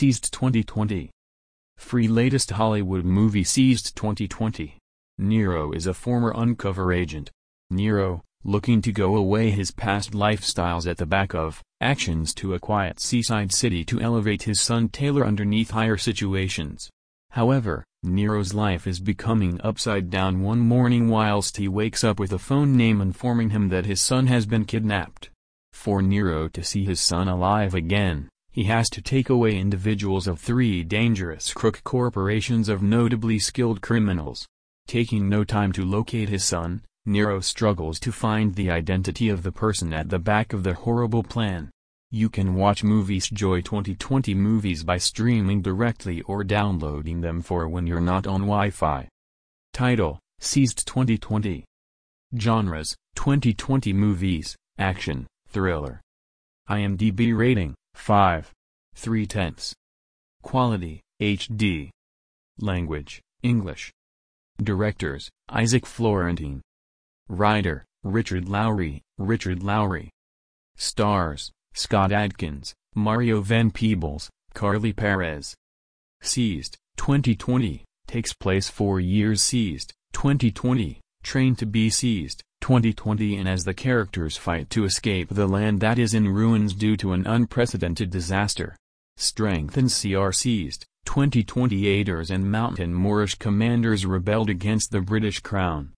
Seized 2020. Free latest Hollywood movie Seized 2020. Nero is a former uncover agent. Nero, looking to go away his past lifestyles at the back of, actions to a quiet seaside city to elevate his son Taylor underneath higher situations. However, Nero's life is becoming upside down one morning whilst he wakes up with a phone name informing him that his son has been kidnapped. For Nero to see his son alive again, he has to take away individuals of three dangerous crook corporations of notably skilled criminals. Taking no time to locate his son, Nero struggles to find the identity of the person at the back of the horrible plan. You can watch Movies Joy 2020 movies by streaming directly or downloading them for when you're not on Wi-Fi. Title, Seized 2020 Genres, 2020 Movies, Action, Thriller IMDb rating, 5. 3 tenths. Quality, HD. Language, English. Directors, Isaac Florentine. Writer, Richard Lowry, Richard Lowry. Stars, Scott Adkins, Mario Van Peebles, Carly Perez. Seized, 2020, takes place four years Seized, 2020, Train to be Seized, 2020 and as the characters fight to escape the land that is in ruins due to an unprecedented disaster. Strength and CR seized, 2020 Aiders and Mountain Moorish commanders rebelled against the British crown.